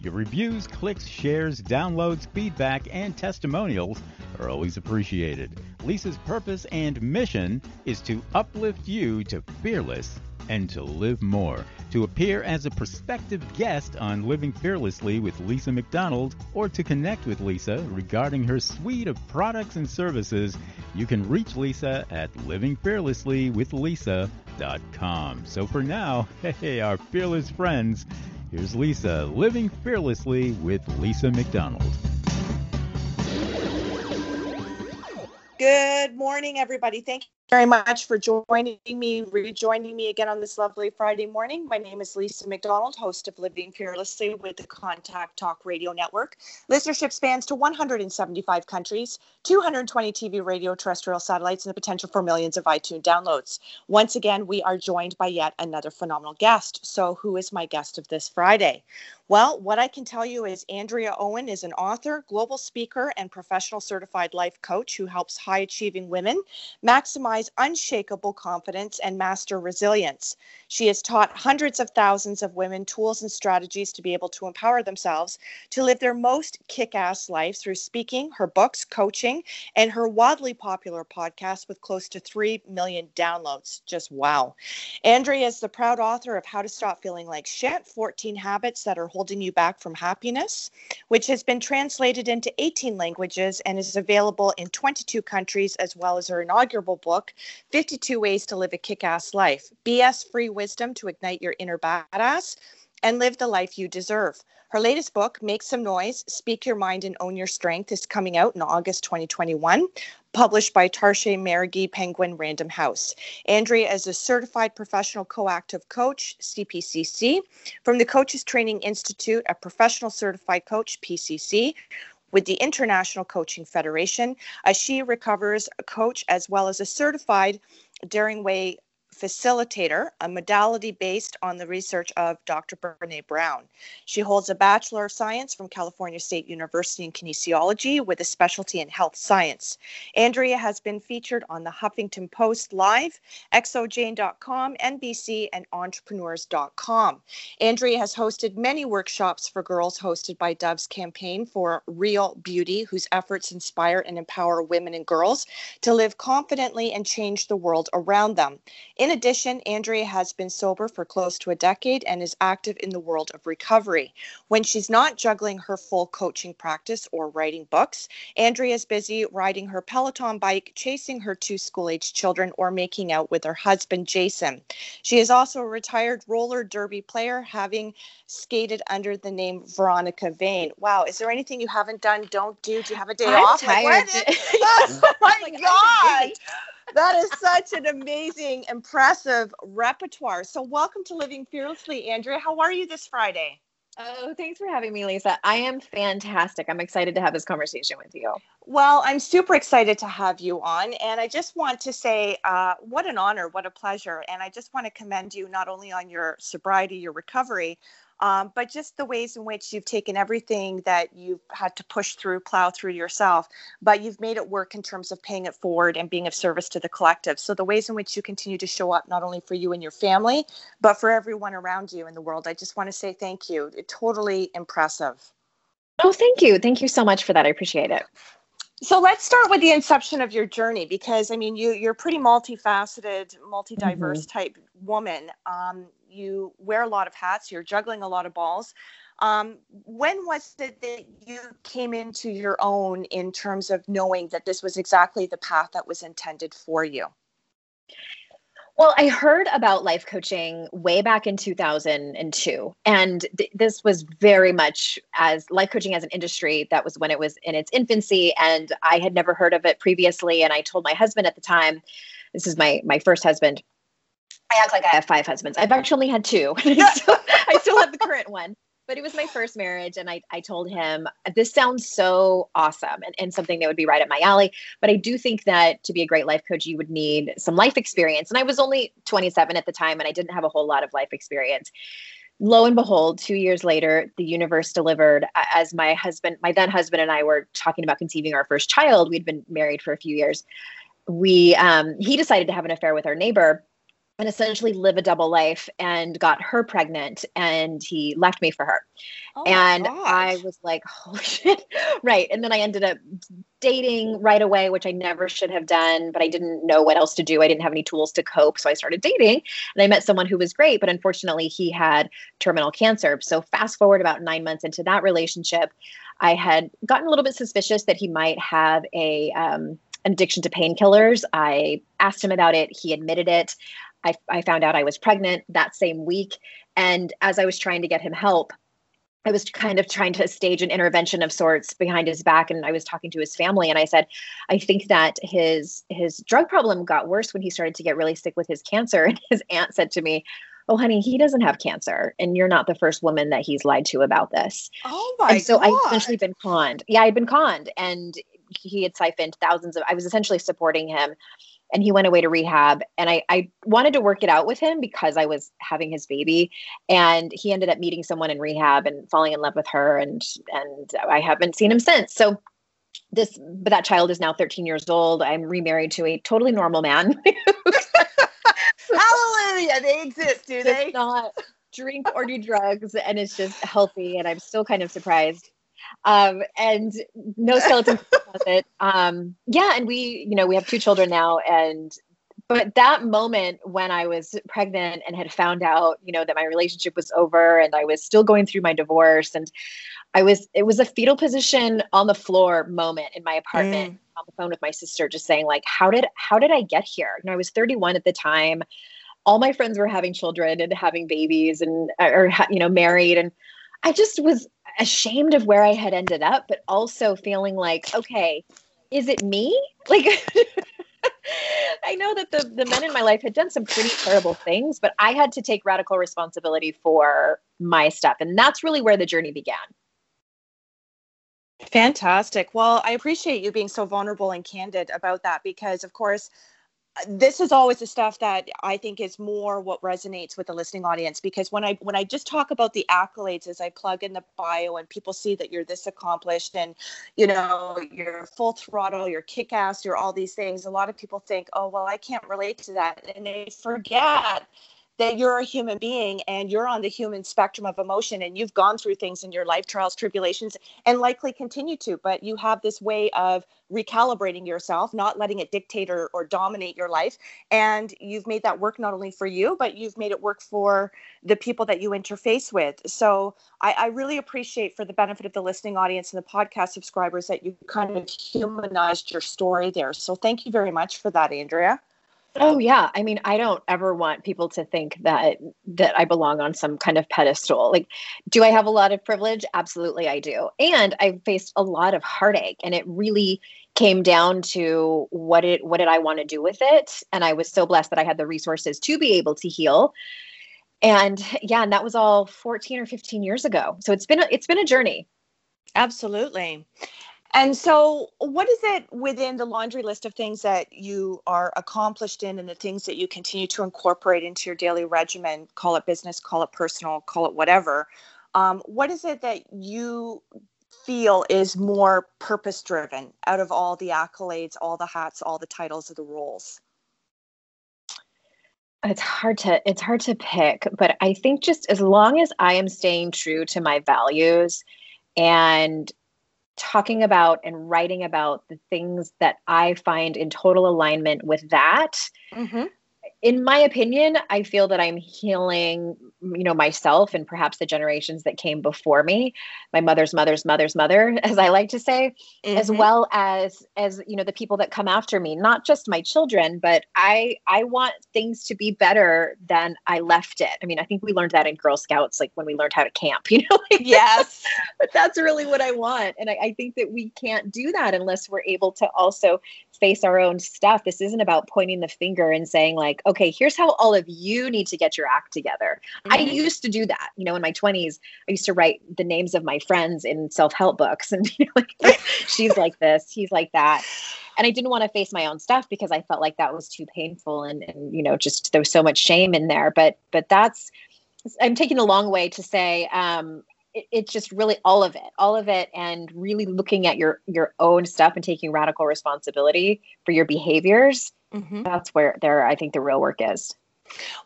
Your reviews, clicks, shares, downloads, feedback, and testimonials are always appreciated. Lisa's purpose and mission is to uplift you to fearless and to live more. To appear as a prospective guest on Living Fearlessly with Lisa McDonald or to connect with Lisa regarding her suite of products and services, you can reach Lisa at livingfearlesslywithlisa.com. So for now, hey, our fearless friends, here's Lisa living fearlessly with Lisa McDonald. Good morning, everybody. Thank you very much for joining me, rejoining me again on this lovely Friday morning. My name is Lisa McDonald, host of Living Fearlessly with the Contact Talk Radio Network. Listenership spans to 175 countries, 220 TV, radio, terrestrial satellites, and the potential for millions of iTunes downloads. Once again, we are joined by yet another phenomenal guest. So, who is my guest of this Friday? Well, what I can tell you is Andrea Owen is an author, global speaker, and professional certified life coach who helps high achieving women maximize unshakable confidence and master resilience. She has taught hundreds of thousands of women tools and strategies to be able to empower themselves to live their most kick ass life through speaking, her books, coaching, and her wildly popular podcast with close to 3 million downloads. Just wow. Andrea is the proud author of How to Stop Feeling Like Shit 14 Habits That Are Holding You Back from Happiness, which has been translated into 18 languages and is available in 22 countries, as well as her inaugural book, 52 Ways to Live a Kick Ass Life BS Free Wisdom to Ignite Your Inner Badass and Live the Life You Deserve. Her latest book, Make Some Noise Speak Your Mind and Own Your Strength, is coming out in August 2021, published by TarcherPerigee Penguin Random House. Andrea is a certified professional coactive coach, CPCC, from the Coaches Training Institute, a professional certified coach, PCC, with the International Coaching Federation. She recovers a coach as well as a certified Daring Way facilitator, a modality based on the research of Dr. Brene Brown. She holds a Bachelor of Science from California State University in kinesiology with a specialty in health science. Andrea has been featured on the Huffington Post Live, xoJane.com, NBC, and entrepreneurs.com. Andrea has hosted many workshops for girls hosted by Dove's campaign for Real Beauty, whose efforts inspire and empower women and girls to live confidently and change the world around them. In addition, Andrea has been sober for close to a decade and is active in the world of recovery. When she's not juggling her full coaching practice or writing books, Andrea is busy riding her Peloton bike, chasing her two school age children, or making out with her husband, Jason. She is also a retired roller derby player, having skated under the name Veronica Vane. Wow, is there anything you haven't done, don't do? Do you have a day I'm off? Tired. Oh like, oh my God that is such an amazing, impressive repertoire. So, welcome to Living Fearlessly, Andrea. How are you this Friday? Oh, thanks for having me, Lisa. I am fantastic. I'm excited to have this conversation with you. Well, I'm super excited to have you on. And I just want to say uh, what an honor, what a pleasure. And I just want to commend you not only on your sobriety, your recovery, um, but just the ways in which you've taken everything that you've had to push through, plow through yourself, but you've made it work in terms of paying it forward and being of service to the collective. So the ways in which you continue to show up, not only for you and your family, but for everyone around you in the world, I just want to say thank you. Totally impressive. Oh, thank you. Thank you so much for that. I appreciate it. So let's start with the inception of your journey because I mean you you're pretty multifaceted, multi-diverse mm-hmm. type woman. Um, you wear a lot of hats, you're juggling a lot of balls. Um, when was it that you came into your own in terms of knowing that this was exactly the path that was intended for you? Well, I heard about life coaching way back in 2002. And th- this was very much as life coaching as an industry. That was when it was in its infancy. And I had never heard of it previously. And I told my husband at the time, this is my, my first husband. I act like I have five husbands. I've actually only had two. I, still, I still have the current one. But it was my first marriage and I, I told him this sounds so awesome and, and something that would be right up my alley. But i do think that to be a great life coach you would need some life experience. And i was only 27 at the time and i didn't have a whole lot of life experience. Lo and behold two years later the universe delivered as my husband my then husband and i were talking about conceiving our first child we'd been married for a few years we um, he decided to have an affair with our neighbor and essentially live a double life and got her pregnant and he left me for her. Oh and I was like, holy shit. right. And then I ended up dating right away, which I never should have done, but I didn't know what else to do. I didn't have any tools to cope. So I started dating and I met someone who was great, but unfortunately he had terminal cancer. So fast forward about nine months into that relationship, I had gotten a little bit suspicious that he might have a, um, an addiction to painkillers. I asked him about it. He admitted it. I, I found out I was pregnant that same week. And as I was trying to get him help, I was kind of trying to stage an intervention of sorts behind his back and I was talking to his family and I said I think that his his drug problem got worse when he started to get really sick with his cancer and his aunt said to me oh honey he doesn't have cancer and you're not the first woman that he's lied to about this oh my and so God. i essentially been conned yeah i'd been conned and he had siphoned thousands of i was essentially supporting him and he went away to rehab and I, I wanted to work it out with him because i was having his baby and he ended up meeting someone in rehab and falling in love with her and and i haven't seen him since. So this but that child is now 13 years old. I'm remarried to a totally normal man. Hallelujah. They exist do they? not drink or do drugs and it's just healthy and i'm still kind of surprised um, and no skeleton closet. Um, yeah, and we, you know, we have two children now, and but that moment when I was pregnant and had found out, you know, that my relationship was over, and I was still going through my divorce, and I was, it was a fetal position on the floor moment in my apartment. Mm. On the phone with my sister, just saying like, "How did how did I get here?" You know, I was 31 at the time. All my friends were having children and having babies, and or you know, married, and I just was ashamed of where I had ended up, but also feeling like, okay, is it me? Like, I know that the, the men in my life had done some pretty terrible things, but I had to take radical responsibility for my stuff. And that's really where the journey began. Fantastic. Well, I appreciate you being so vulnerable and candid about that because, of course, this is always the stuff that I think is more what resonates with the listening audience because when I when I just talk about the accolades as I plug in the bio and people see that you're this accomplished and you know you're full throttle, you're kick ass, you're all these things, a lot of people think, oh well, I can't relate to that, and they forget that you're a human being and you're on the human spectrum of emotion and you've gone through things in your life trials tribulations and likely continue to but you have this way of recalibrating yourself not letting it dictate or, or dominate your life. And you've made that work not only for you but you've made it work for the people that you interface with. So I, I really appreciate for the benefit of the listening audience and the podcast subscribers that you kind of humanized your story there. So thank you very much for that andrea Oh yeah, I mean, I don't ever want people to think that that I belong on some kind of pedestal. Like, do I have a lot of privilege? Absolutely, I do. And I faced a lot of heartache, and it really came down to what it what did I want to do with it? And I was so blessed that I had the resources to be able to heal. And yeah, and that was all 14 or 15 years ago. So it's been a, it's been a journey. Absolutely. And so, what is it within the laundry list of things that you are accomplished in and the things that you continue to incorporate into your daily regimen? Call it business, call it personal, call it whatever. Um, what is it that you feel is more purpose driven out of all the accolades, all the hats, all the titles of the roles? It's hard to it's hard to pick, but I think just as long as I am staying true to my values and talking about and writing about the things that I find in total alignment with that, mm-hmm. In my opinion, I feel that I'm healing, you know, myself and perhaps the generations that came before me, my mother's mother's mother's mother, as I like to say, mm-hmm. as well as as you know the people that come after me, not just my children, but I I want things to be better than I left it. I mean, I think we learned that in Girl Scouts, like when we learned how to camp, you know. Like, yes, but that's really what I want, and I, I think that we can't do that unless we're able to also face our own stuff. This isn't about pointing the finger and saying, like, okay, here's how all of you need to get your act together. Mm-hmm. I used to do that. You know, in my 20s, I used to write the names of my friends in self help books. And, you know, like, she's like this, he's like that. And I didn't want to face my own stuff because I felt like that was too painful and, and you know, just there was so much shame in there. But, but that's, I'm taking a long way to say, um, it's just really all of it all of it and really looking at your your own stuff and taking radical responsibility for your behaviors mm-hmm. that's where there i think the real work is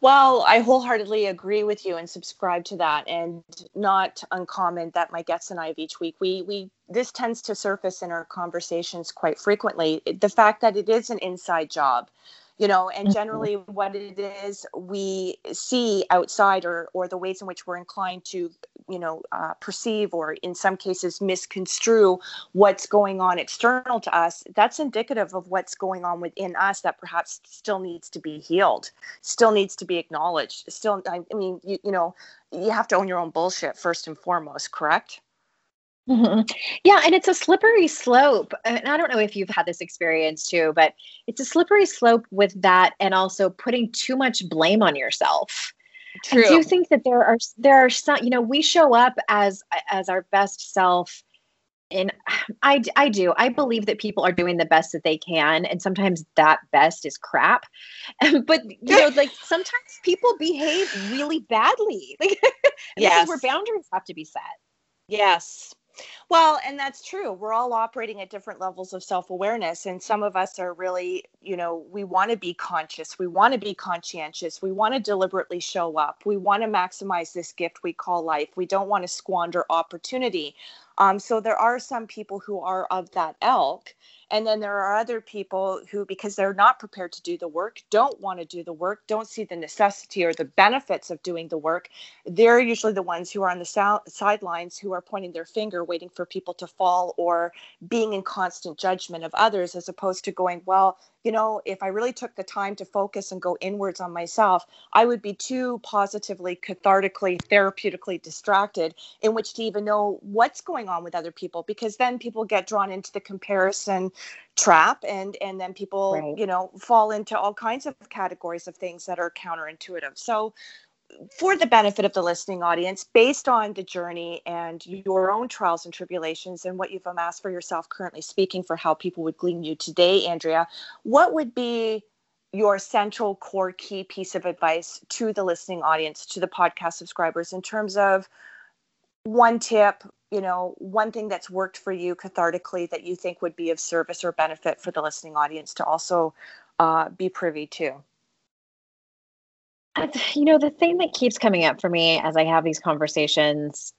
well, I wholeheartedly agree with you and subscribe to that. And not uncommon that my guests and I of each week, we we this tends to surface in our conversations quite frequently. The fact that it is an inside job, you know and mm-hmm. generally what it is we see outside or or the ways in which we're inclined to you know uh, perceive or in some cases misconstrue what's going on external to us that's indicative of what's going on within us that perhaps still needs to be healed still needs to be acknowledged still i, I mean you, you know you have to own your own bullshit first and foremost correct Mm-hmm. Yeah, and it's a slippery slope. And I don't know if you've had this experience too, but it's a slippery slope with that and also putting too much blame on yourself. True. I do think that there are there are some, you know, we show up as as our best self and I, I do. I believe that people are doing the best that they can, and sometimes that best is crap. but you know, like sometimes people behave really badly. Like, yes, where boundaries have to be set. Yes, well, and that's true. We're all operating at different levels of self awareness. And some of us are really, you know, we want to be conscious. We want to be conscientious. We want to deliberately show up. We want to maximize this gift we call life. We don't want to squander opportunity. Um, so there are some people who are of that elk. And then there are other people who, because they're not prepared to do the work, don't want to do the work, don't see the necessity or the benefits of doing the work. They're usually the ones who are on the so- sidelines who are pointing their finger, waiting for people to fall or being in constant judgment of others, as opposed to going, well, you know, if I really took the time to focus and go inwards on myself, I would be too positively, cathartically, therapeutically distracted in which to even know what's going on with other people because then people get drawn into the comparison trap and and then people right. you know fall into all kinds of categories of things that are counterintuitive so for the benefit of the listening audience, based on the journey and your own trials and tribulations and what you've amassed for yourself currently speaking for how people would glean you today, Andrea, what would be your central core key piece of advice to the listening audience, to the podcast subscribers, in terms of one tip, you know, one thing that's worked for you cathartically that you think would be of service or benefit for the listening audience to also uh, be privy to? You know, the thing that keeps coming up for me as I have these conversations,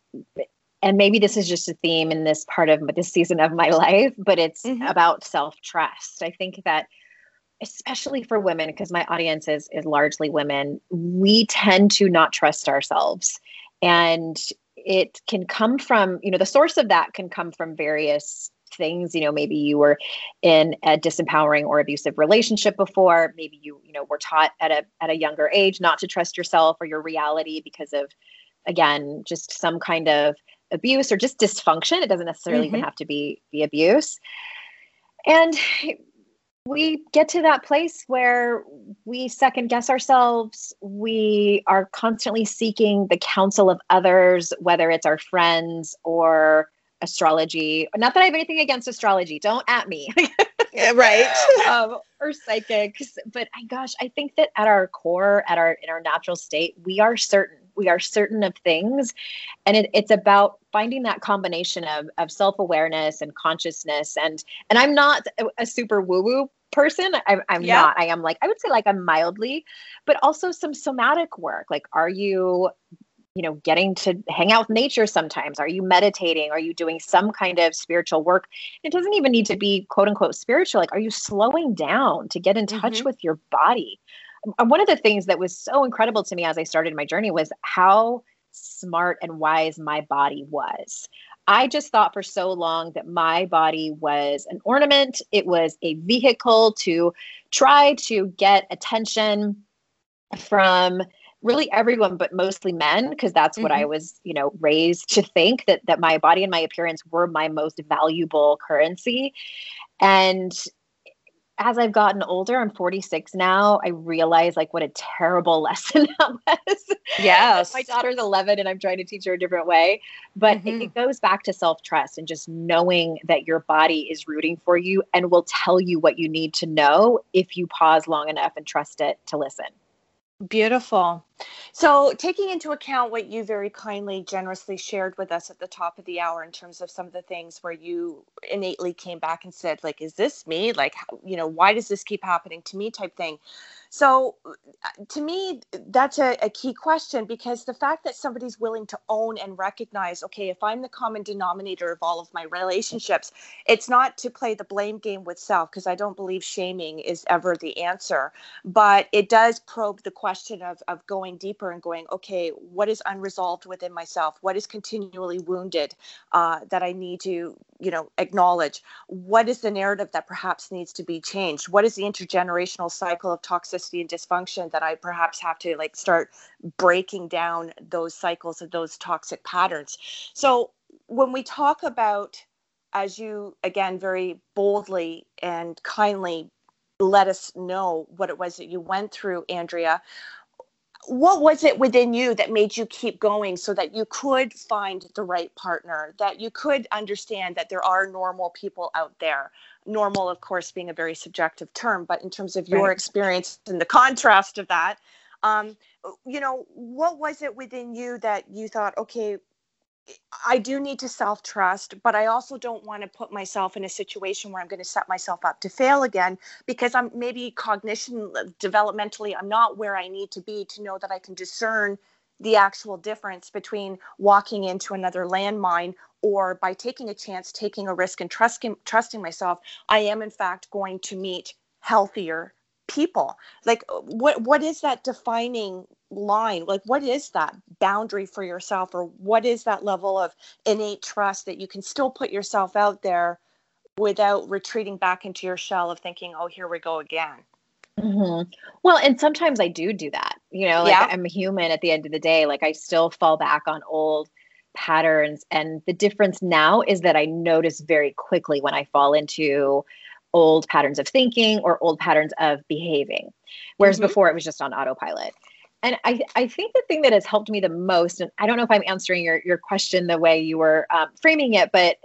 and maybe this is just a theme in this part of this season of my life, but it's mm-hmm. about self trust. I think that especially for women because my audience is is largely women we tend to not trust ourselves and it can come from you know the source of that can come from various things you know maybe you were in a disempowering or abusive relationship before maybe you you know were taught at a at a younger age not to trust yourself or your reality because of again just some kind of abuse or just dysfunction it doesn't necessarily mm-hmm. even have to be be abuse and we get to that place where we second guess ourselves. We are constantly seeking the counsel of others, whether it's our friends or astrology. Not that I have anything against astrology. Don't at me. yeah, right. um, or psychics. But I gosh, I think that at our core, at our in our natural state, we are certain. We are certain of things. And it, it's about finding that combination of, of self-awareness and consciousness. And and I'm not a, a super woo-woo person. I'm, I'm yeah. not. I am like, I would say like I'm mildly, but also some somatic work. Like, are you you know getting to hang out with nature sometimes? Are you meditating? Are you doing some kind of spiritual work? It doesn't even need to be quote unquote spiritual. Like are you slowing down to get in touch mm-hmm. with your body? One of the things that was so incredible to me as I started my journey was how smart and wise my body was. I just thought for so long that my body was an ornament, it was a vehicle to try to get attention from really everyone but mostly men because that's what mm-hmm. I was, you know, raised to think that that my body and my appearance were my most valuable currency. And as I've gotten older, I'm 46 now, I realize like what a terrible lesson that was. Yes. My daughter's 11 and I'm trying to teach her a different way. But mm-hmm. it, it goes back to self trust and just knowing that your body is rooting for you and will tell you what you need to know if you pause long enough and trust it to listen. Beautiful. So, taking into account what you very kindly, generously shared with us at the top of the hour in terms of some of the things where you innately came back and said, like, is this me? Like, you know, why does this keep happening to me type thing? So, uh, to me, that's a, a, key question because the fact that somebody's willing to own and recognize, okay, if I'm the common denominator of all of my relationships, it's not to play the blame game with self because I don't believe shaming is ever the answer, but it does probe the question of, of going deeper and going, okay, what is unresolved within myself? What is continually wounded uh, that I need to, you know, acknowledge? What is the narrative that perhaps needs to be changed? What is the intergenerational cycle of toxicity? Toxicity and dysfunction that I perhaps have to like start breaking down those cycles of those toxic patterns. So when we talk about, as you again very boldly and kindly let us know what it was that you went through, Andrea, what was it within you that made you keep going so that you could find the right partner that you could understand that there are normal people out there normal of course being a very subjective term but in terms of your right. experience and the contrast of that um, you know what was it within you that you thought okay I do need to self trust, but I also don't want to put myself in a situation where I'm going to set myself up to fail again because I'm maybe cognition developmentally, I'm not where I need to be to know that I can discern the actual difference between walking into another landmine or by taking a chance, taking a risk, and trusting trusting myself, I am in fact going to meet healthier people. Like what what is that defining line? Like what is that boundary for yourself, or what is that level of innate trust that you can still put yourself out there without retreating back into your shell of thinking, oh, here we go again. Mm-hmm. Well, and sometimes I do do that. You know, like yeah. I'm a human at the end of the day. Like I still fall back on old patterns. And the difference now is that I notice very quickly when I fall into old patterns of thinking or old patterns of behaving. Whereas mm-hmm. before it was just on autopilot. And I, I think the thing that has helped me the most, and I don't know if I'm answering your, your question the way you were um, framing it, but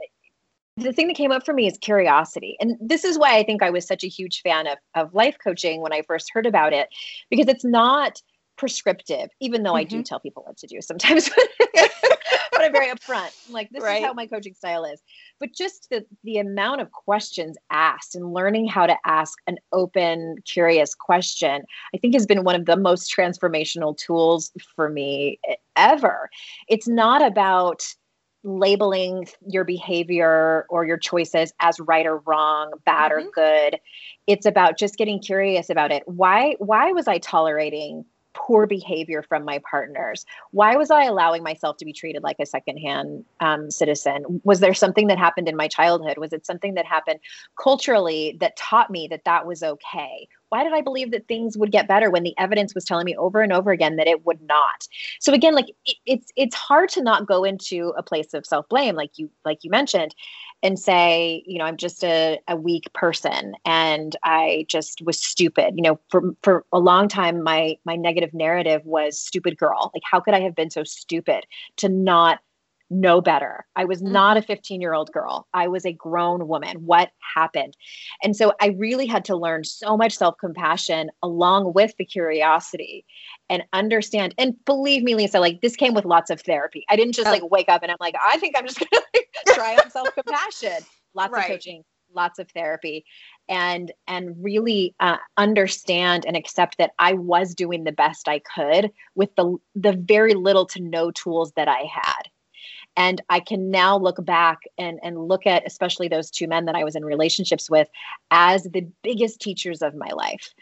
the thing that came up for me is curiosity. And this is why I think I was such a huge fan of, of life coaching when I first heard about it, because it's not prescriptive, even though mm-hmm. I do mm-hmm. tell people what to do sometimes. but I'm very upfront. I'm like, this right. is how my coaching style is. But just the the amount of questions asked and learning how to ask an open, curious question, I think has been one of the most transformational tools for me ever. It's not about labeling your behavior or your choices as right or wrong, bad mm-hmm. or good. It's about just getting curious about it. Why why was I tolerating poor behavior from my partners? Why was I allowing myself to be treated like a secondhand um, citizen? Was there something that happened in my childhood? Was it something that happened culturally that taught me that that was okay? Why did I believe that things would get better when the evidence was telling me over and over again that it would not? So again, like it, it's it's hard to not go into a place of self blame, like you like you mentioned, and say, you know, I'm just a, a weak person and I just was stupid. You know, for for a long time my my negative narrative was stupid girl. Like how could I have been so stupid to not know better. I was mm-hmm. not a 15 year old girl. I was a grown woman. What happened? And so I really had to learn so much self compassion along with the curiosity and understand. And believe me, Lisa, like this came with lots of therapy. I didn't just oh. like wake up and I'm like, I think I'm just going to try on self compassion. Lots right. of coaching, lots of therapy and and really uh, understand and accept that I was doing the best I could with the the very little to no tools that I had and i can now look back and and look at especially those two men that i was in relationships with as the biggest teachers of my life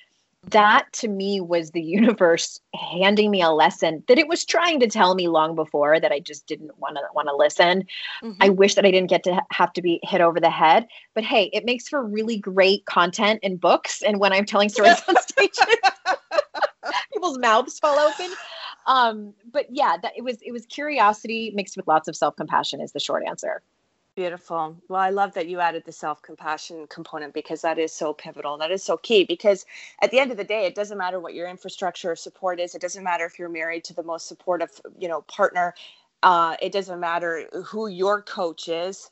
that to me was the universe handing me a lesson that it was trying to tell me long before that I just didn't want to want to listen. Mm-hmm. I wish that I didn't get to have to be hit over the head, but hey, it makes for really great content in books and when I'm telling stories on stage people's mouths fall open. Um, but yeah, that it was it was curiosity mixed with lots of self-compassion is the short answer. Beautiful. Well, I love that you added the self compassion component because that is so pivotal. That is so key because at the end of the day, it doesn't matter what your infrastructure of support is. It doesn't matter if you're married to the most supportive, you know, partner. Uh, it doesn't matter who your coach is.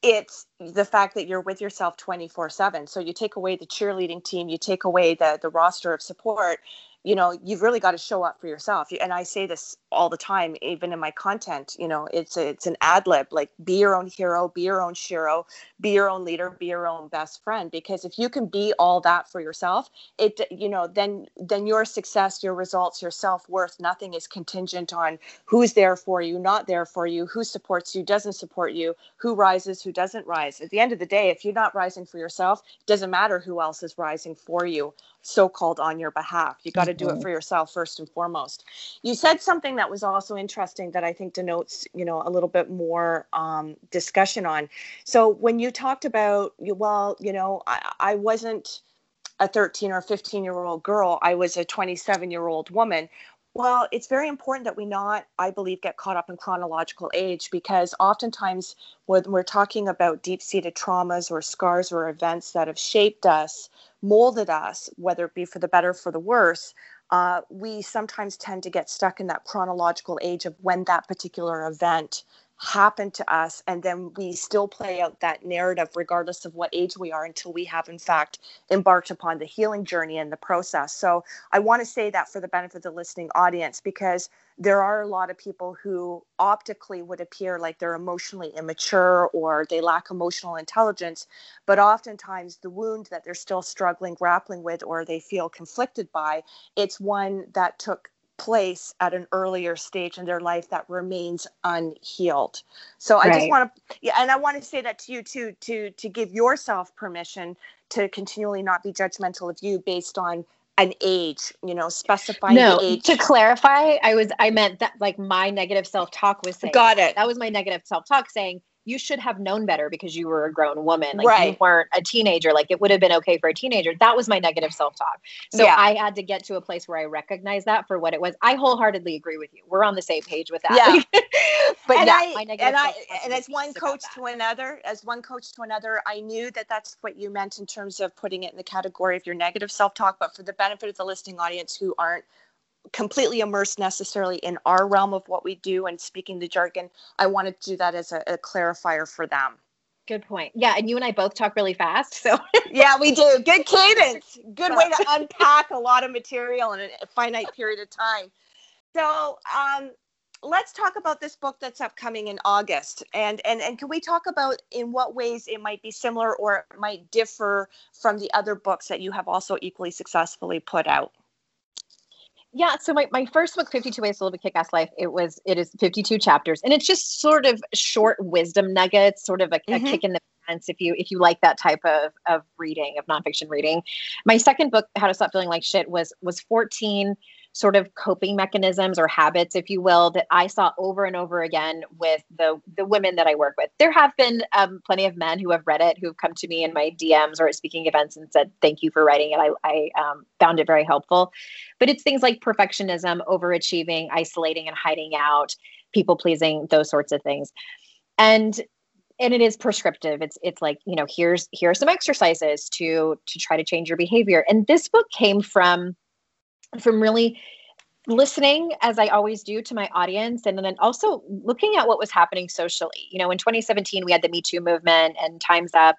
It's the fact that you're with yourself 24 7. So you take away the cheerleading team, you take away the, the roster of support, you know you've really got to show up for yourself. And i say this all the time even in my content you know it's a, it's an ad lib like be your own hero be your own shero be your own leader be your own best friend. Because if you can be all that for yourself it you know then then your success your results your self-worth nothing is contingent on who's there for you not there for you who supports you doesn't support you who rises who doesn't rise. At the end of the day if you're not rising for yourself it doesn't matter who else is rising for you so called on your behalf. You got to do it mm-hmm. for yourself first and foremost. You said something that was also interesting that I think denotes, you know, a little bit more um, discussion on. So when you talked about, well, you know, I, I wasn't a 13 or 15 year old girl, I was a 27 year old woman. Well, it's very important that we not, I believe, get caught up in chronological age because oftentimes when we're talking about deep seated traumas or scars or events that have shaped us, molded us, whether it be for the better or for the worse, uh, we sometimes tend to get stuck in that chronological age of when that particular event happened to us and then we still play out that narrative regardless of what age we are until we have in fact embarked upon the healing journey and the process. So i want to say that for the benefit of the listening audience because there are a lot of people who optically would appear like they're emotionally immature or they lack emotional intelligence but oftentimes the wound that they're still struggling grappling with or they feel conflicted by it's one that took place at an earlier stage in their life that remains unhealed. So right. I just want to yeah and I want to say that to you too to to give yourself permission to continually not be judgmental of you based on an age, you know, specifying no, age. To clarify, I was I meant that like my negative self-talk was saying Got it. That was my negative self-talk saying you should have known better because you were a grown woman. Like right. you weren't a teenager. Like it would have been okay for a teenager. That was my negative self-talk. So yeah. I had to get to a place where I recognize that for what it was. I wholeheartedly agree with you. We're on the same page with that. Yeah. but and yeah, I, my negative and I and as one coach to another, as one coach to another, I knew that that's what you meant in terms of putting it in the category of your negative self-talk. But for the benefit of the listening audience who aren't completely immersed necessarily in our realm of what we do and speaking the jargon. I wanted to do that as a, a clarifier for them. Good point. Yeah, and you and I both talk really fast, so yeah, we do. Good cadence. Good way to unpack a lot of material in a finite period of time. So, um, let's talk about this book that's upcoming in August, and and and can we talk about in what ways it might be similar or it might differ from the other books that you have also equally successfully put out? Yeah so my, my first book 52 ways to live a kick-ass life it was it is 52 chapters and it's just sort of short wisdom nuggets sort of a, mm-hmm. a kick in the pants if you if you like that type of of reading of nonfiction reading my second book how to stop feeling like shit was was 14 sort of coping mechanisms or habits, if you will, that I saw over and over again with the the women that I work with. There have been um, plenty of men who have read it, who have come to me in my DMs or at speaking events and said, "Thank you for writing it. I, I um, found it very helpful." But it's things like perfectionism, overachieving, isolating and hiding out, people pleasing, those sorts of things, and and it is prescriptive it's it's like you know here's here are some exercises to to try to change your behavior and this book came from from really listening as I always do to my audience and then also looking at what was happening socially. You know, in 2017 we had the Me Too movement and Time's Up.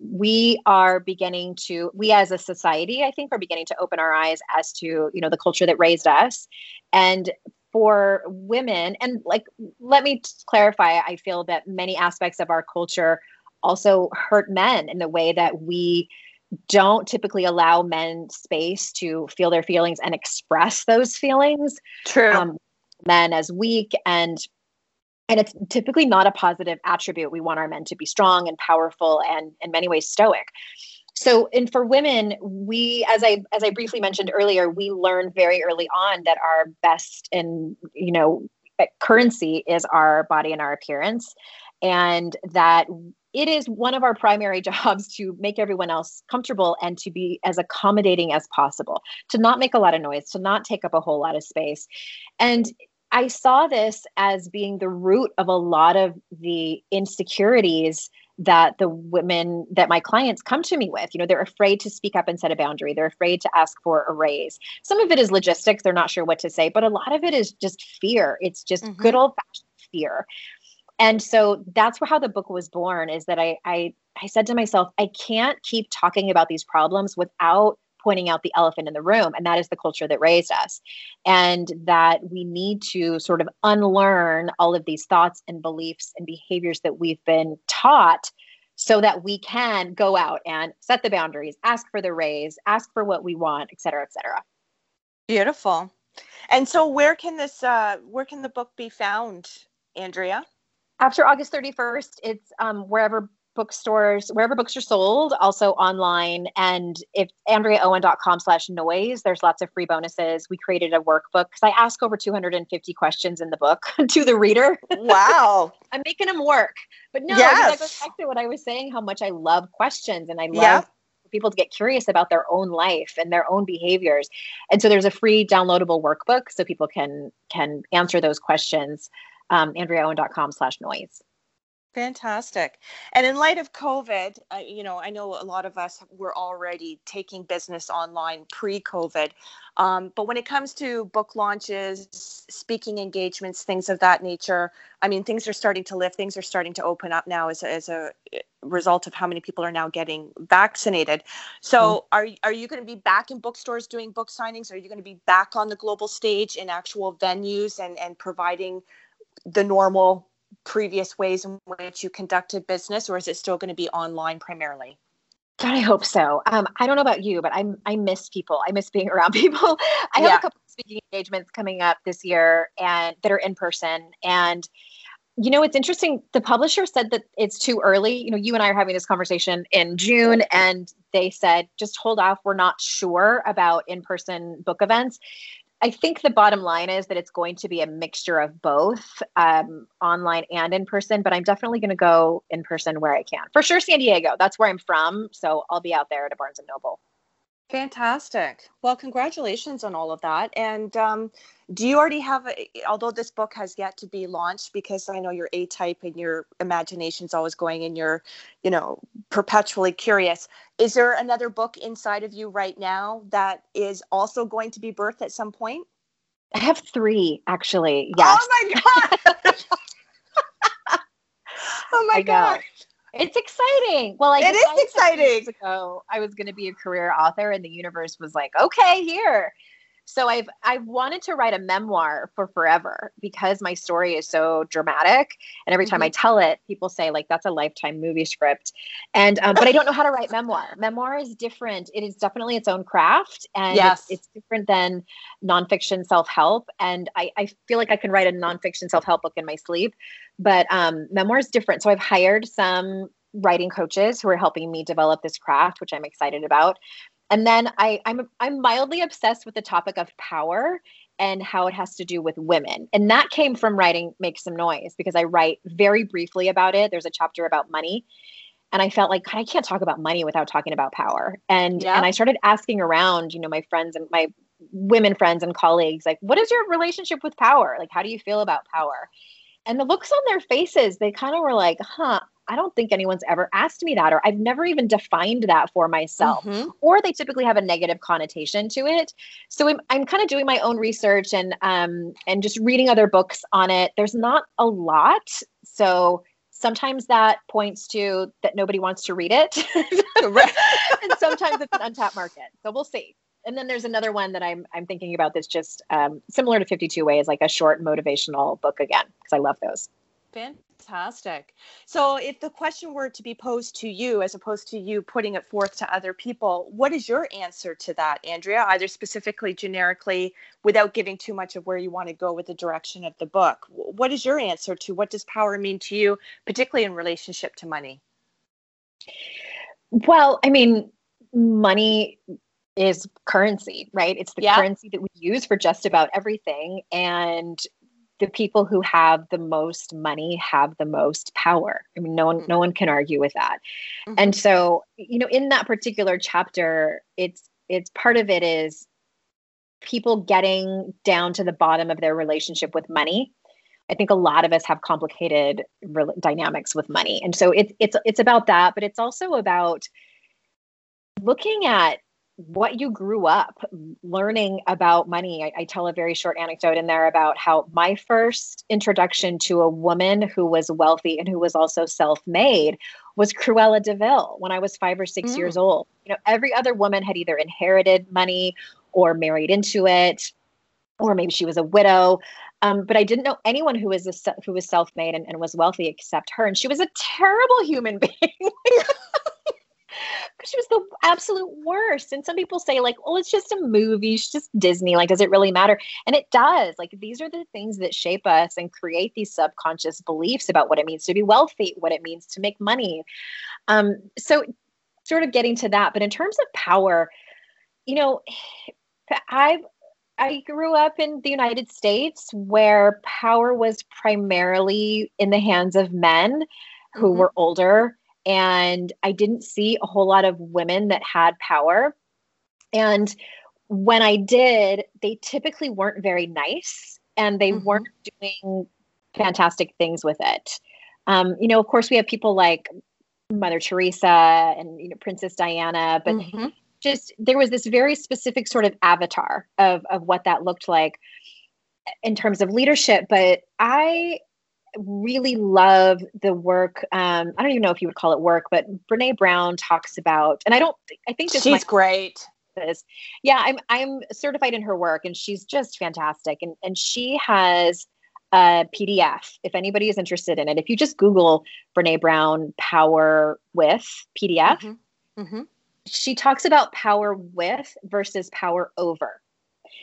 We are beginning to we as a society I think are beginning to open our eyes as to, you know, the culture that raised us and for women and like let me clarify I feel that many aspects of our culture also hurt men in the way that we don't typically allow men space to feel their feelings and express those feelings. True. Um, men as weak and and it's typically not a positive attribute. We want our men to be strong and powerful and in many ways stoic. So, and for women, we, as I as I briefly mentioned earlier, we learned very early on that our best and you know currency is our body and our appearance, and that it is one of our primary jobs to make everyone else comfortable and to be as accommodating as possible, to not make a lot of noise, to not take up a whole lot of space. And I saw this as being the root of a lot of the insecurities that the women that my clients come to me with. You know they're afraid to speak up and set a boundary. They're afraid to ask for a raise. Some of it is logistics. They're not sure what to say but a lot of it is just fear. It's just mm-hmm. good old fashioned fear and so that's how the book was born is that I, I i said to myself i can't keep talking about these problems without pointing out the elephant in the room, and that is the culture that raised us. And that we need to sort of unlearn all of these thoughts and beliefs and behaviors that we've been taught so that we can go out and set the boundaries, ask for the raise, ask for what we want, et cetera, et cetera. Beautiful. And so where can this uh where can the book be found, Andrea? After August 31st, it's um, wherever bookstores, wherever books are sold, also online. And if AndreaOwen.com slash noise, there's lots of free bonuses. We created a workbook because I ask over 250 questions in the book to the reader. Wow. I'm making them work. But no, yes. that goes back to what I was saying, how much I love questions and I love yeah. people to get curious about their own life and their own behaviors. And so there's a free downloadable workbook so people can can answer those questions. Um, AndreaOwen.com slash noise. Fantastic. And in light of COVID, uh, you know, I know a lot of us were already taking business online pre COVID. Um, but when it comes to book launches, speaking engagements, things of that nature, I mean, things are starting to lift, things are starting to open up now as, as a eh, result of how many people are now getting vaccinated. So, mm. are, are you going to be back in bookstores doing book signings? Are you going to be back on the global stage in actual venues and, and providing the normal previous ways in which you conducted business, or is it still going to be online primarily? God, I hope so. Um, I don't know about you, but I I miss people. I miss being around people. I have yeah. a couple of speaking engagements coming up this year, and that are in person. And you know, it's interesting. The publisher said that it's too early. You know, you and I are having this conversation in June, and they said just hold off. We're not sure about in person book events. I think the bottom line is that it's going to be a mixture of both um, online and in person, but I'm definitely going to go in person where I can. For sure, San Diego. That's where I'm from. So I'll be out there at a Barnes and Noble. Fantastic. Well, congratulations on all of that. And um, do you already have, a, although this book has yet to be launched, because I know you're A type and your imagination's always going and you're, you know, perpetually curious. Is there another book inside of you right now that is also going to be birthed at some point? I have three, actually. Yes. Oh my God. oh my God. It's exciting. Well, I it is exciting. Ago, I was going to be a career author, and the universe was like, "Okay, here." So I've I've wanted to write a memoir for forever because my story is so dramatic, and every time mm-hmm. I tell it, people say like that's a lifetime movie script, and um, but I don't know how to write memoir. Memoir is different. It is definitely its own craft, and yes. it's, it's different than nonfiction self help. And I, I feel like I can write a nonfiction self help book in my sleep, but um, memoir is different. So I've hired some writing coaches who are helping me develop this craft, which I'm excited about. And then I, I'm I'm mildly obsessed with the topic of power and how it has to do with women. And that came from writing Make Some Noise because I write very briefly about it. There's a chapter about money. And I felt like God, I can't talk about money without talking about power. And yeah. and I started asking around, you know, my friends and my women friends and colleagues, like, what is your relationship with power? Like, how do you feel about power? And the looks on their faces, they kind of were like, huh, I don't think anyone's ever asked me that, or I've never even defined that for myself. Mm-hmm. Or they typically have a negative connotation to it. So I'm, I'm kind of doing my own research and um, and just reading other books on it. There's not a lot, so sometimes that points to that nobody wants to read it, and sometimes it's an untapped market. So we'll see and then there's another one that I'm I'm thinking about that's just um, similar to 52 Ways, like a short motivational book again, because I love those. Fantastic. So, if the question were to be posed to you, as opposed to you putting it forth to other people, what is your answer to that, Andrea? Either specifically, generically, without giving too much of where you want to go with the direction of the book. What is your answer to what does power mean to you, particularly in relationship to money? Well, I mean, money is currency, right? It's the Yeah. currency that we use for just about everything. And the people who have the most money have the most power. I mean, no one no one can argue with that. Mhm. And so, you know, in that particular chapter, it's it's part of it is people getting down to the bottom of their relationship with money. I think a lot of us have complicated rel dynamics with money. And so it's it's it's about that, but it's also about looking at what you grew up learning about money. I, I, tell a very short anecdote in there about how my first introduction to a woman who was wealthy and who was also self made was Cruella de Vil when I was five or six mm. years old. You know, every other woman had either inherited money or married into it, or maybe she was a widow. Um, but I didn't know anyone who was a, who was self made and, and was wealthy except her, and she was a terrible human being. She was the absolute worst. And some people say, like, well, it's just a movie, it's just Disney. Like, does it really matter? And it does. Like, these are the things that shape us and create these subconscious beliefs about what it means to be wealthy, what it means to make money. Um, so, sort of getting to that. But in terms of power, you know, I've I grew up in the United States where power was primarily in the hands of men who mm-hmm. were older and I didn't see a whole lot of women that had power. And when I did, they typically weren't very nice and they mm-hmm. weren't doing fantastic things with it. Um, you know, of course, we have people like Mother Teresa and you know Princess Diana, but mm-hmm. just there was this very specific sort of avatar of of what that looked like in terms of leadership. But I really love the work. Um, I don't even know if you would call it work, but Brene Brown talks about, and I don't, I think this she's great. This, yeah, I'm I'm certified in her work, and she's just fantastic. And and she has a PDF. If anybody is interested in it, if you just Google Brene Brown power with PDF, mm-hmm. Mm-hmm. she talks about power with versus power over,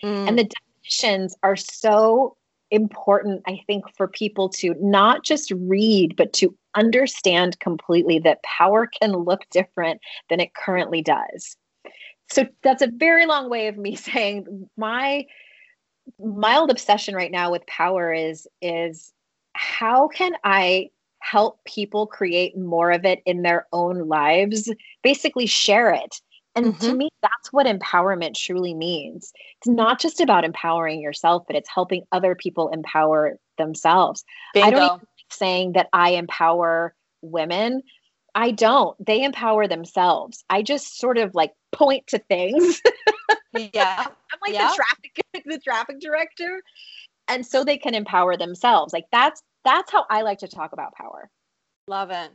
mm. and the definitions are so important, I think, for people to not just read, but to understand completely that power can look different than it currently does. So that's a very long way of me saying my mild obsession right now with power is is how can I help people create more of it in their own lives, basically share it and mm-hmm. to me, that's what empowerment truly means. It's not just about empowering yourself, but it's helping other people empower themselves. Bingo. I don't even like saying that I empower women. I don't. They empower themselves. I just sort of like point to things. yeah. I'm like yeah. the traffic the traffic director. And so they can empower themselves. Like that's that's how I like to talk about power. Love it.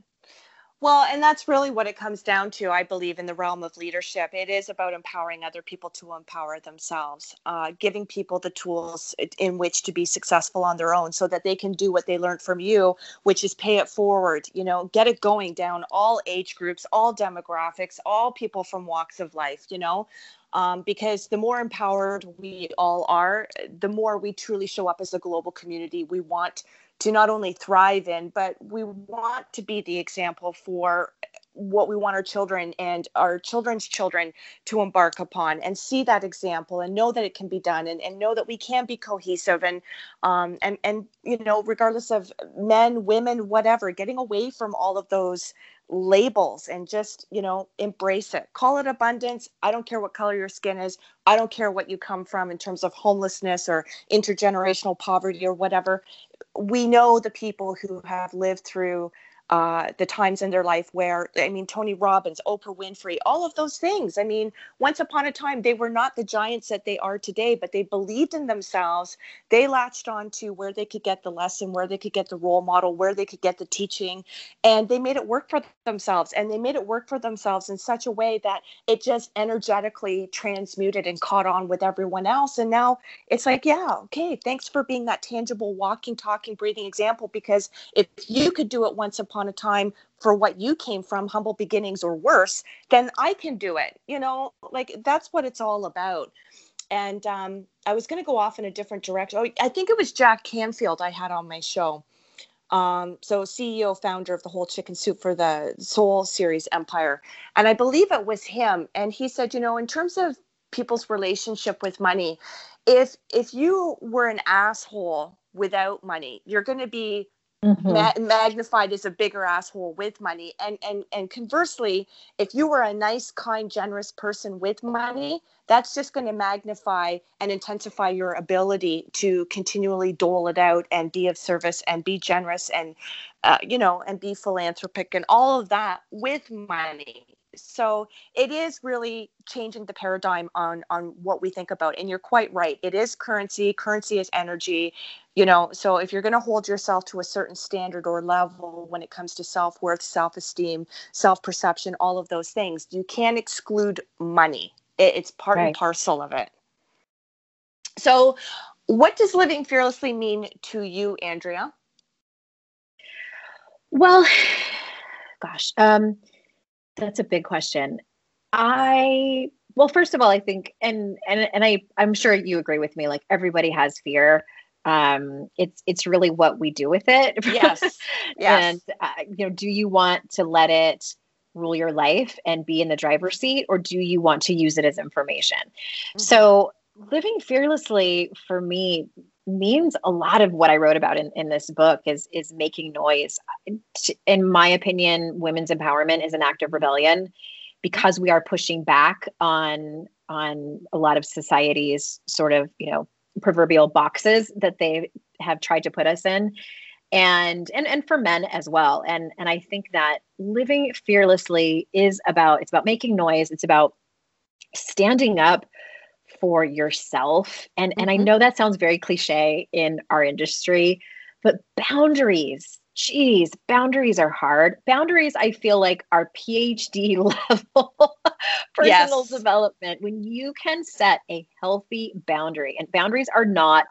Well, and that's really what it comes down to, I believe, in the realm of leadership. It is about empowering other people to empower themselves, uh, giving people the tools in which to be successful on their own so that they can do what they learned from you, which is pay it forward, you know, get it going down all age groups, all demographics, all people from walks of life, you know. Um, because the more empowered we all are, the more we truly show up as a global community. We want to not only thrive in, but we want to be the example for what we want our children and our children's children to embark upon and see that example and know that it can be done and, and know that we can be cohesive and um, and and you know regardless of men women whatever getting away from all of those labels and just you know embrace it. Call it abundance. I don't care what color your skin is. I don't care what you come from in terms of homelessness or intergenerational poverty or whatever. We know the people who have lived through uh, the times in their life where, I mean, Tony Robbins, Oprah Winfrey, all of those things. I mean, once upon a time, they were not the giants that they are today, but they believed in themselves. They latched on to where they could get the lesson, where they could get the role model, where they could get the teaching, and they made it work for themselves. And they made it work for themselves in such a way that it just energetically transmuted and caught on with everyone else. And now it's like, yeah, okay, thanks for being that tangible, walking, talking, breathing example, because if you could do it once upon upon a time for what you came from, humble beginnings or worse, then I can do it. You know, like that's what it's all about. And um, I was going to go off in a different direction. Oh, I think it was Jack Canfield I had on my show. Um, so CEO, founder of the whole chicken soup for the Soul series Empire, and I believe it was him. And he said, you know, in terms of people's relationship with money, if if you were an asshole without money, you're going to be Mm-hmm. Ma- magnified as a bigger asshole with money and and and conversely if you were a nice kind generous person with money that's just going to magnify and intensify your ability to continually dole it out and be of service and be generous and uh, you know and be philanthropic and all of that with money so it is really changing the paradigm on on what we think about and you're quite right it is currency currency is energy you know so if you're going to hold yourself to a certain standard or level when it comes to self-worth self-esteem self-perception all of those things you can't exclude money it, it's part right. and parcel of it so what does living fearlessly mean to you andrea well gosh um that's a big question. I well, first of all, I think, and and and I, I'm sure you agree with me. Like everybody has fear. Um, it's it's really what we do with it. Yes. yes. and uh, you know, do you want to let it rule your life and be in the driver's seat, or do you want to use it as information? Mm-hmm. So living fearlessly for me means a lot of what I wrote about in, in this book is is making noise. In my opinion, women's empowerment is an act of rebellion because we are pushing back on on a lot of society's sort of you know proverbial boxes that they have tried to put us in. And and and for men as well. And and i think that living fearlessly is about it's about making noise. It's about standing up for yourself. And mm-hmm. and I mm-hmm. know that sounds very cliche in our industry, but boundaries, geez, boundaries are hard. Boundaries, I feel like are PhD level personal yes. development. When you can set a healthy boundary, and boundaries are not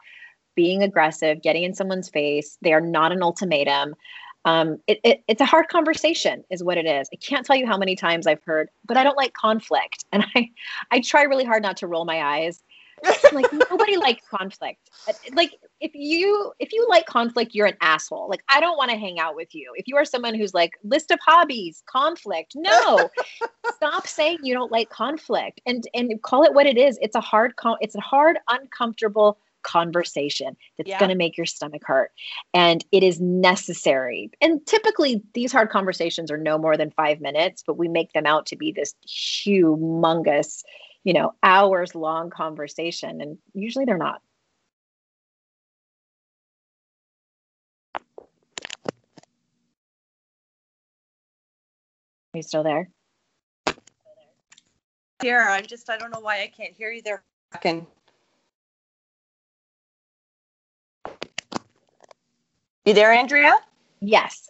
being aggressive, getting in someone's face, they are not an ultimatum um, it, it, it's a hard conversation is what it is. I can't tell you how many times i've heard but i don't like conflict. And i i try really hard not to roll my eyes. Like nobody likes conflict. Uh, like if you if you like conflict you're an asshole. Like i don't want to hang out with you. If you are someone who's like list of hobbies conflict no. Stop saying you don't like conflict and and call it what it is. It's a hard con- it's a hard uncomfortable conversation that's yeah. going to make your stomach hurt. And it is necessary. And typically, these hard conversations are no more than five minutes, but we make them out to be this humongous, you know, hours long conversation. And usually they're not. Are you still there? Here, I'm just, I don't know why I can't hear you there. You there, Andrea? Yes.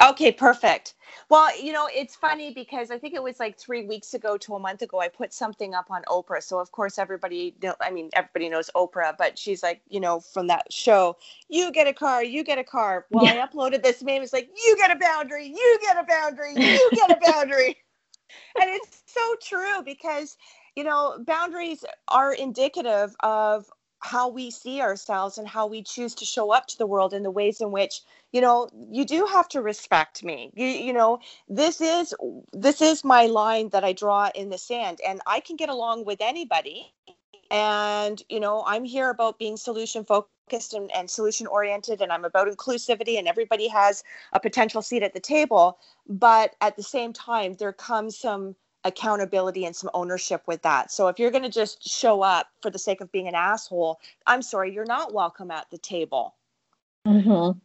Okay, perfect. Well, you know, it's funny because I think it was like three weeks ago to a month ago, I put something up on Oprah. So, of course, everybody, I mean, everybody knows Oprah, but she's like, you know, from that show, you get a car, you get a car. Well, yeah. I uploaded this meme. It's like, you get a boundary, you get a boundary, you get a boundary. and it's so true because, you know, boundaries are indicative of how we see ourselves and how we choose to show up to the world in the ways in which you know you do have to respect me. You, you know this is this is my line that i draw in the sand and i can get along with anybody. And you know i'm here about being solution focused and, and solution oriented and i'm about inclusivity and everybody has a potential seat at the table. But at the same time there comes some accountability and some ownership with that. So if you're going to just show up for the sake of being an asshole, I'm sorry, you're not welcome at the table. Mm-hmm.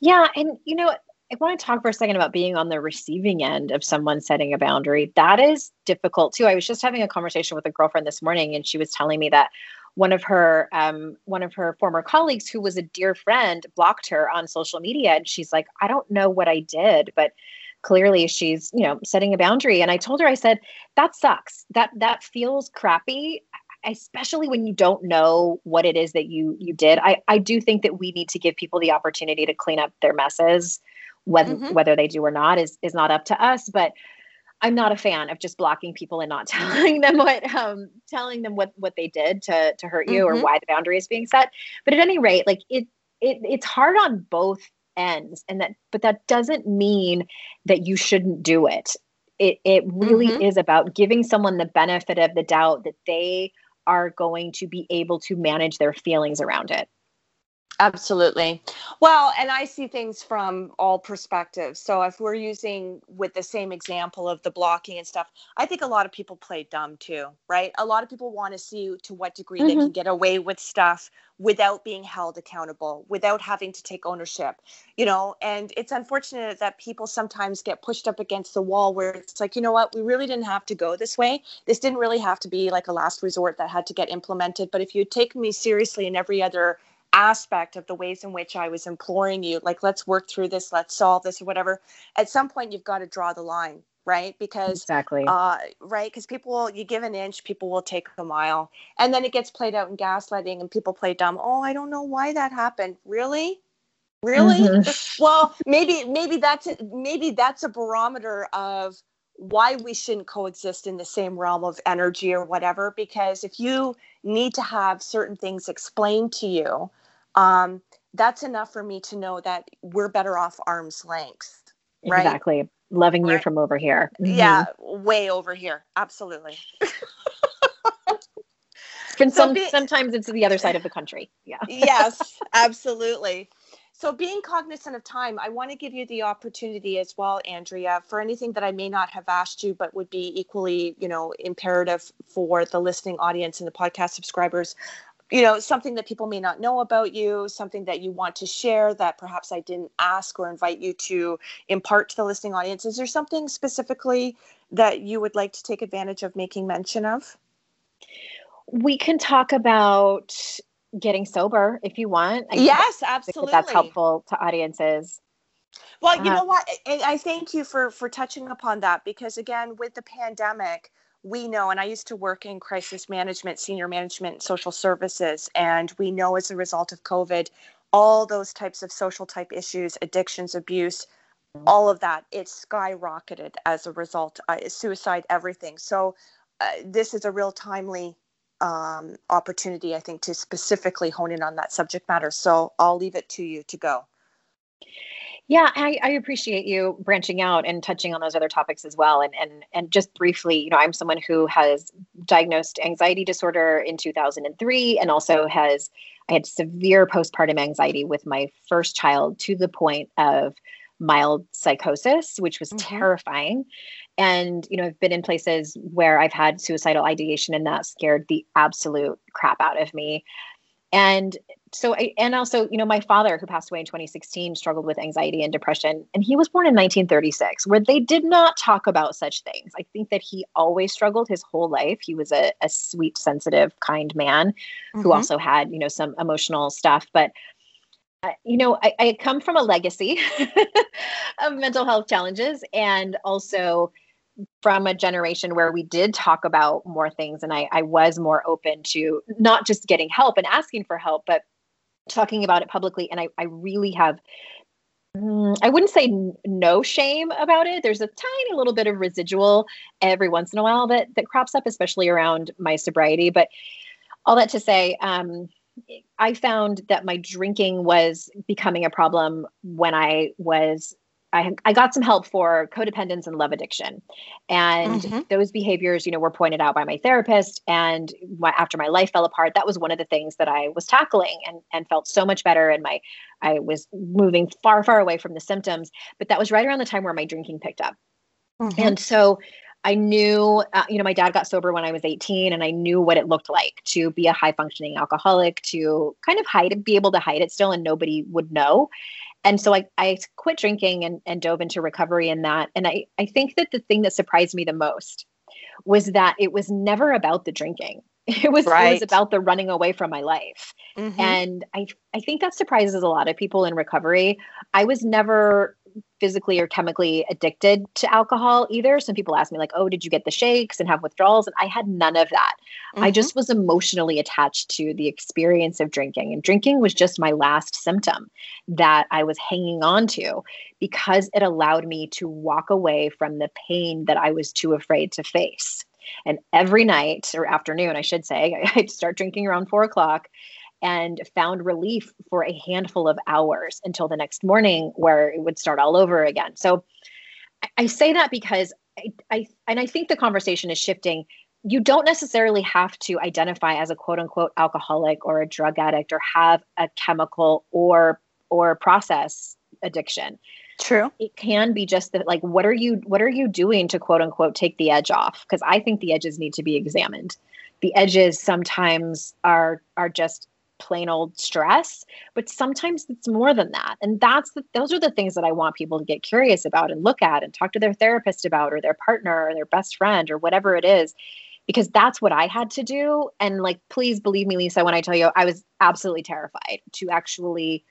Yeah. And, you know, I want to talk for a second about being on the receiving end of someone setting a boundary. That is difficult too. I was just having a conversation with a girlfriend this morning, and she was telling me that one of her um, one of her former colleagues, who was a dear friend, blocked her on social media, and she's like, "I don't know what I did, but clearly she's you know setting a boundary. And i told her i said that sucks. That that feels crappy especially when you don't know what it is that you you did. I i do think that we need to give people the opportunity to clean up their messes whether mm-hmm. whether they do or not is is not up to us. But i'm not a fan of just blocking people and not telling them what um telling them what what they did to to hurt you mm-hmm. or why the boundary is being set. But at any rate like it it it's hard on both ends. And that but that doesn't mean that you shouldn't do it. It it really Mhm. is about giving someone the benefit of the doubt that they are going to be able to manage their feelings around it Absolutely. Well, and I see things from all perspectives. So if we're using with the same example of the blocking and stuff, I think a lot of people play dumb too, right? A lot of people want to see to what degree they mm-hmm. can get away with stuff without being held accountable, without having to take ownership, you know, and it's unfortunate that people sometimes get pushed up against the wall where it's like, you know what, we really didn't have to go this way. This didn't really have to be like a last resort that had to get implemented, but if you take me seriously in every other aspect of the ways in which I was imploring you, like, let's work through this, let's solve this, or whatever. At some point, you've got to draw the line, right? Because, exactly uh, right? Because people will, you give an inch, people will take a mile. And then it gets played out in gaslighting, and people play dumb. Oh, I don't know why that happened. Really? Really? Mhm. well, maybe, maybe that's, a- maybe that's a barometer of, why we shouldn't coexist in the same realm of energy or whatever because if you need to have certain things explained to you um, that's enough for me to know that we're better off arm's length right? Exactly. Loving you from over here. Mhm. yeah way over here. Absolutely. And So some, be- sometimes it's the other side of the country. Yeah. Yes, absolutely. So, being cognizant of time, I want to give you the opportunity as well, Andrea, for anything that I may not have asked you, but would be equally, you know, imperative for the listening audience and the podcast subscribers. You know, something that people may not know about you, something that you want to share that perhaps I didn't ask or invite you to impart to the listening audience. Is there something specifically that you would like to take advantage of making mention of? we can talk about getting sober if you want I Yes, absolutely. that's helpful to audiences Well, you Uh, know what? And I thank you for for touching upon that because again, with the pandemic, we know, and I used to work in crisis management, senior management, social services, and we know as a result of COVID, all those types of social type issues, addictions, abuse, all of that, it skyrocketed as a result, uh, suicide, everything. So uh, this is a real timely um, opportunity, I think, to specifically hone in on that subject matter. So I'll leave it to you to go. Yeah, I, I appreciate you branching out and touching on those other topics as well. And and and just briefly, you know, I'm someone who has diagnosed anxiety disorder in 2003, and also has I had severe postpartum anxiety with my first child to the point of mild psychosis, which was Mhm. terrifying. And you know, I've been in places where I've had suicidal ideation, and that scared the absolute crap out of me. And so I, and also you know my father who passed away in 2016 struggled with anxiety and depression and he was born in 1936 where they did not talk about such things. I think that he always struggled his whole life. He was a, a sweet sensitive kind man who Mhm. also had you know some emotional stuff. But uh, you know I, I come from a legacy of mental health challenges and also from a generation where we did talk about more things and I, I was more open to not just getting help and asking for help but talking about it publicly and i, I really have mm, i wouldn't say no shame about it. There's a tiny little bit of residual every once in a while that that crops up especially around my sobriety. But all that to say um, i found that my drinking was becoming a problem when i was I, I got some help for codependence and love addiction and Mhm. those behaviors you know were pointed out by my therapist and my, after my life fell apart that was one of the things that i was tackling and, and felt so much better and my i was moving far far away from the symptoms but that was right around the time where my drinking picked up Mhm. and so I knew, uh, you know, my dad got sober when I was 18, and I knew what it looked like to be a high functioning alcoholic, to kind of hide it, be able to hide it still, and nobody would know. And so I, I quit drinking and, and dove into recovery in that. And I, I think that the thing that surprised me the most was that it was never about the drinking. It was, it was about the running away from my life. Mhm. And I, I think that surprises a lot of people in recovery. I was never physically or chemically addicted to alcohol either. Some people ask me, like, oh, did you get the shakes and have withdrawals? And I had none of that. I Mhm. just was emotionally attached to the experience of drinking. And drinking was just my last symptom that I was hanging on to because it allowed me to walk away from the pain that I was too afraid to face. And every night or afternoon, I should say, I'd start drinking around four o'clock. And found relief for a handful of hours until the next morning where it would start all over again. So I, say that because I, I and I think the conversation is shifting. You don't necessarily have to identify as a quote unquote alcoholic or a drug addict or have a chemical or or process addiction. True. It can be just that like what are you what are you doing to quote unquote take the edge off? Because I think the edges need to be examined. The edges sometimes are are just plain old stress but sometimes it's more than that and that's the, those are the things that i want people to get curious about and look at and talk to their therapist about or their partner or their best friend or whatever it is because that's what i had to do and like please believe me lisa when i tell you i was absolutely terrified to actually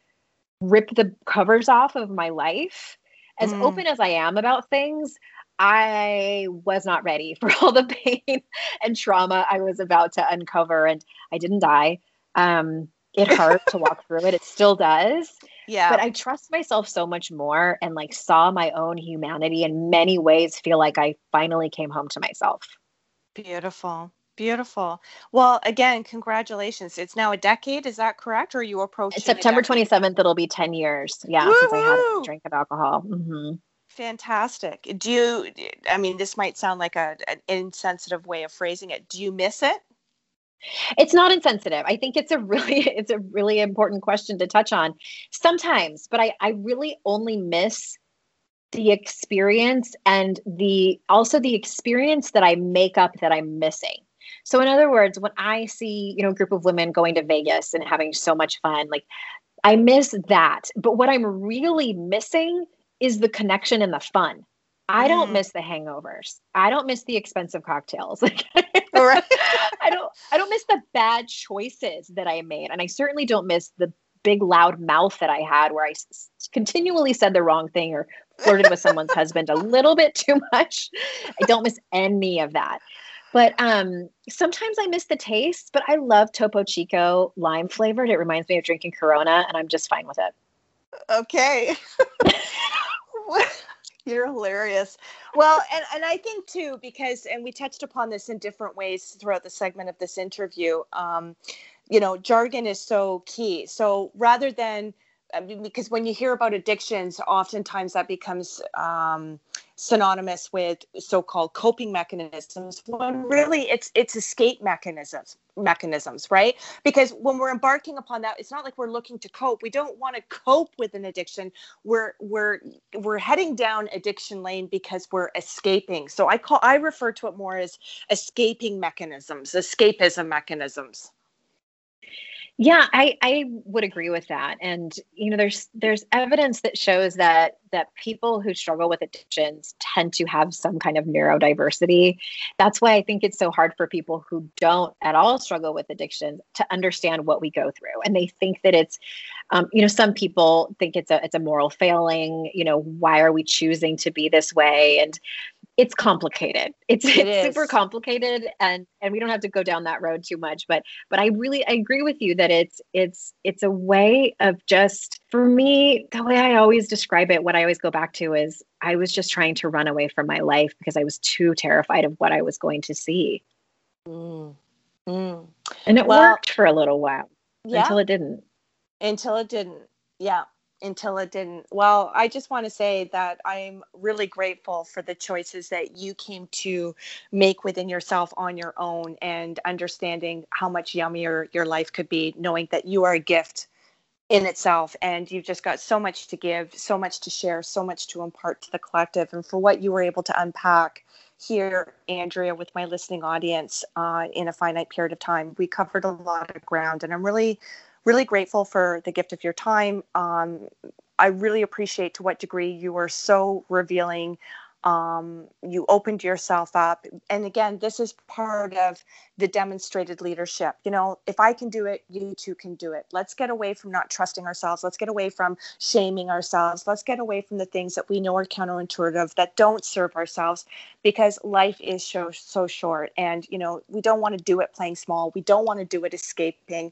rip the covers off of my life as mm. open as i am about things I was not ready for all the pain and trauma I was about to uncover, and I didn't die. Um, it hurt to walk through it. It still does. Yeah. But I trust myself so much more and like saw my own humanity in many ways feel like I finally came home to myself. Beautiful. Beautiful. Well, again, congratulations. It's now a decade. Is that correct? Or are you approaching September 27th? It'll be 10 years. Yeah. Woo-hoo! Since I had a drink of alcohol. Mm-hmm. Fantastic. Do you, I mean, this might sound like a, an insensitive way of phrasing it. Do you miss it? It's not insensitive. I think it's a really it's a really important question to touch on. Sometimes, but I I really only miss the experience and the also the experience that I make up that I'm missing. So in other words, when I see, you know, a group of women going to Vegas and having so much fun, like I miss that. But what I'm really missing is the connection and the fun. I don't mm. miss the hangovers. I don't miss the expensive cocktails. right. I don't I don't miss the bad choices that I made. And I certainly don't miss the big loud mouth that I had where I s- continually said the wrong thing or flirted with someone's husband a little bit too much. I don't miss any of that. But um, sometimes I miss the taste, but I love Topo Chico lime flavored. It reminds me of drinking Corona, and I'm just fine with it. Okay. You're hilarious. Well, and, and I think too, because, and we touched upon this in different ways throughout the segment of this interview, um, you know, jargon is so key. So rather than, Because when you hear about addictions, oftentimes that becomes um, synonymous with so-called coping mechanisms when really it's it's escape mechanisms mechanisms right? Because when we're embarking upon that it's not like we're looking to cope. We don't want to cope with an addiction. We're we're we're heading down addiction lane because we're escaping. So i call i refer to it more as escaping mechanisms escapism mechanisms yeah, I, I would agree with that. And you know, there's there's evidence that shows that that people who struggle with addictions tend to have some kind of neurodiversity. That's why I think it's so hard for people who don't at all struggle with addiction to understand what we go through. And they think that it's, um, you know, some people think it's a it's a moral failing. You know, why are we choosing to be this way? And it's complicated. It's, it it's super complicated and and we don't have to go down that road too much, but but I really I agree with you that it's it's it's a way of just for me the way I always describe it what I always go back to is I was just trying to run away from my life because I was too terrified of what I was going to see. Mm. Mm. And it well, worked for a little while yeah. until it didn't. Until it didn't. Yeah until it didn't. Well, I just want to say that I'm really grateful for the choices that you came to make within yourself on your own and understanding how much yummier your life could be, knowing that you are a gift in itself and you've just got so much to give, so much to share, so much to impart to the collective. And for what you were able to unpack here, Andrea, with my listening audience uh, in a finite period of time, we covered a lot of ground. And I'm really really grateful for the gift of your time. Um, I really appreciate to what degree you were so revealing. Um, you opened yourself up. And again, this is part of the demonstrated leadership. You know, if I can do it, you too can do it. Let's get away from not trusting ourselves. Let's get away from shaming ourselves. Let's get away from the things that we know are counterintuitive, that don't serve ourselves, because life is so, so short. And, you know, we don't want to do it playing small. We don't want to do it escaping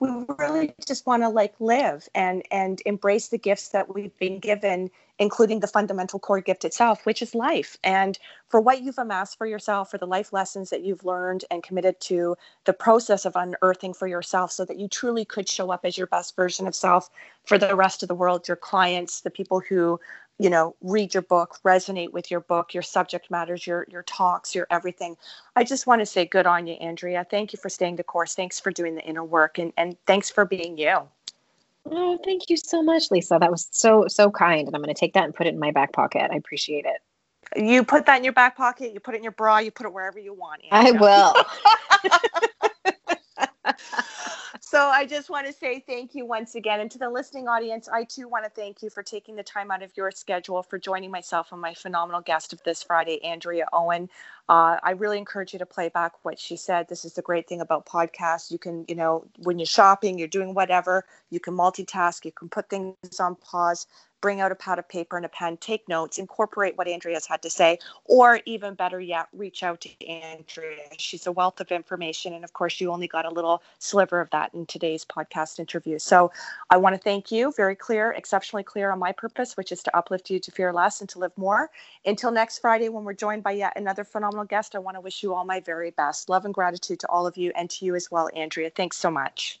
we really just want to like live and and embrace the gifts that we've been given including the fundamental core gift itself, which is life. And for what you've amassed for yourself, for the life lessons that you've learned and committed to the process of unearthing for yourself so that you truly could show up as your best version of self for the rest of the world, your clients, the people who you know read your book resonate with your book your subject matters your your talks your everything. I just want to say good on you andrea. Thank you for staying the course. Thanks for doing the inner work and and thanks for being you. Oh thank you so much lisa. That was so so kind and i'm going to take that and put it in my back pocket. I appreciate it. You put that in your back pocket you put it in your bra you put it wherever you want andrea. i will so I just want to say thank you once again. And to the listening audience, I too want to thank you for taking the time out of your schedule for joining myself and my phenomenal guest of this Friday, Andrea Owen. Uh, I really encourage you to play back what she said. This is the great thing about podcasts. You can, you know, when you're shopping, you're doing whatever, you can multitask, you can put things on pause bring out a pad of paper and a pen, take notes, incorporate what Andrea's had to say, or even better yet, reach out to Andrea. She's a wealth of information. And of course, you only got a little sliver of that in today's podcast interview. So I want to thank you, very clear, exceptionally clear on my purpose, which is to uplift you to fear less and to live more. Until next Friday, when we're joined by yet another phenomenal guest, I want to wish you all my very best. Love and gratitude to all of you and to you as well, Andrea. Thanks so much.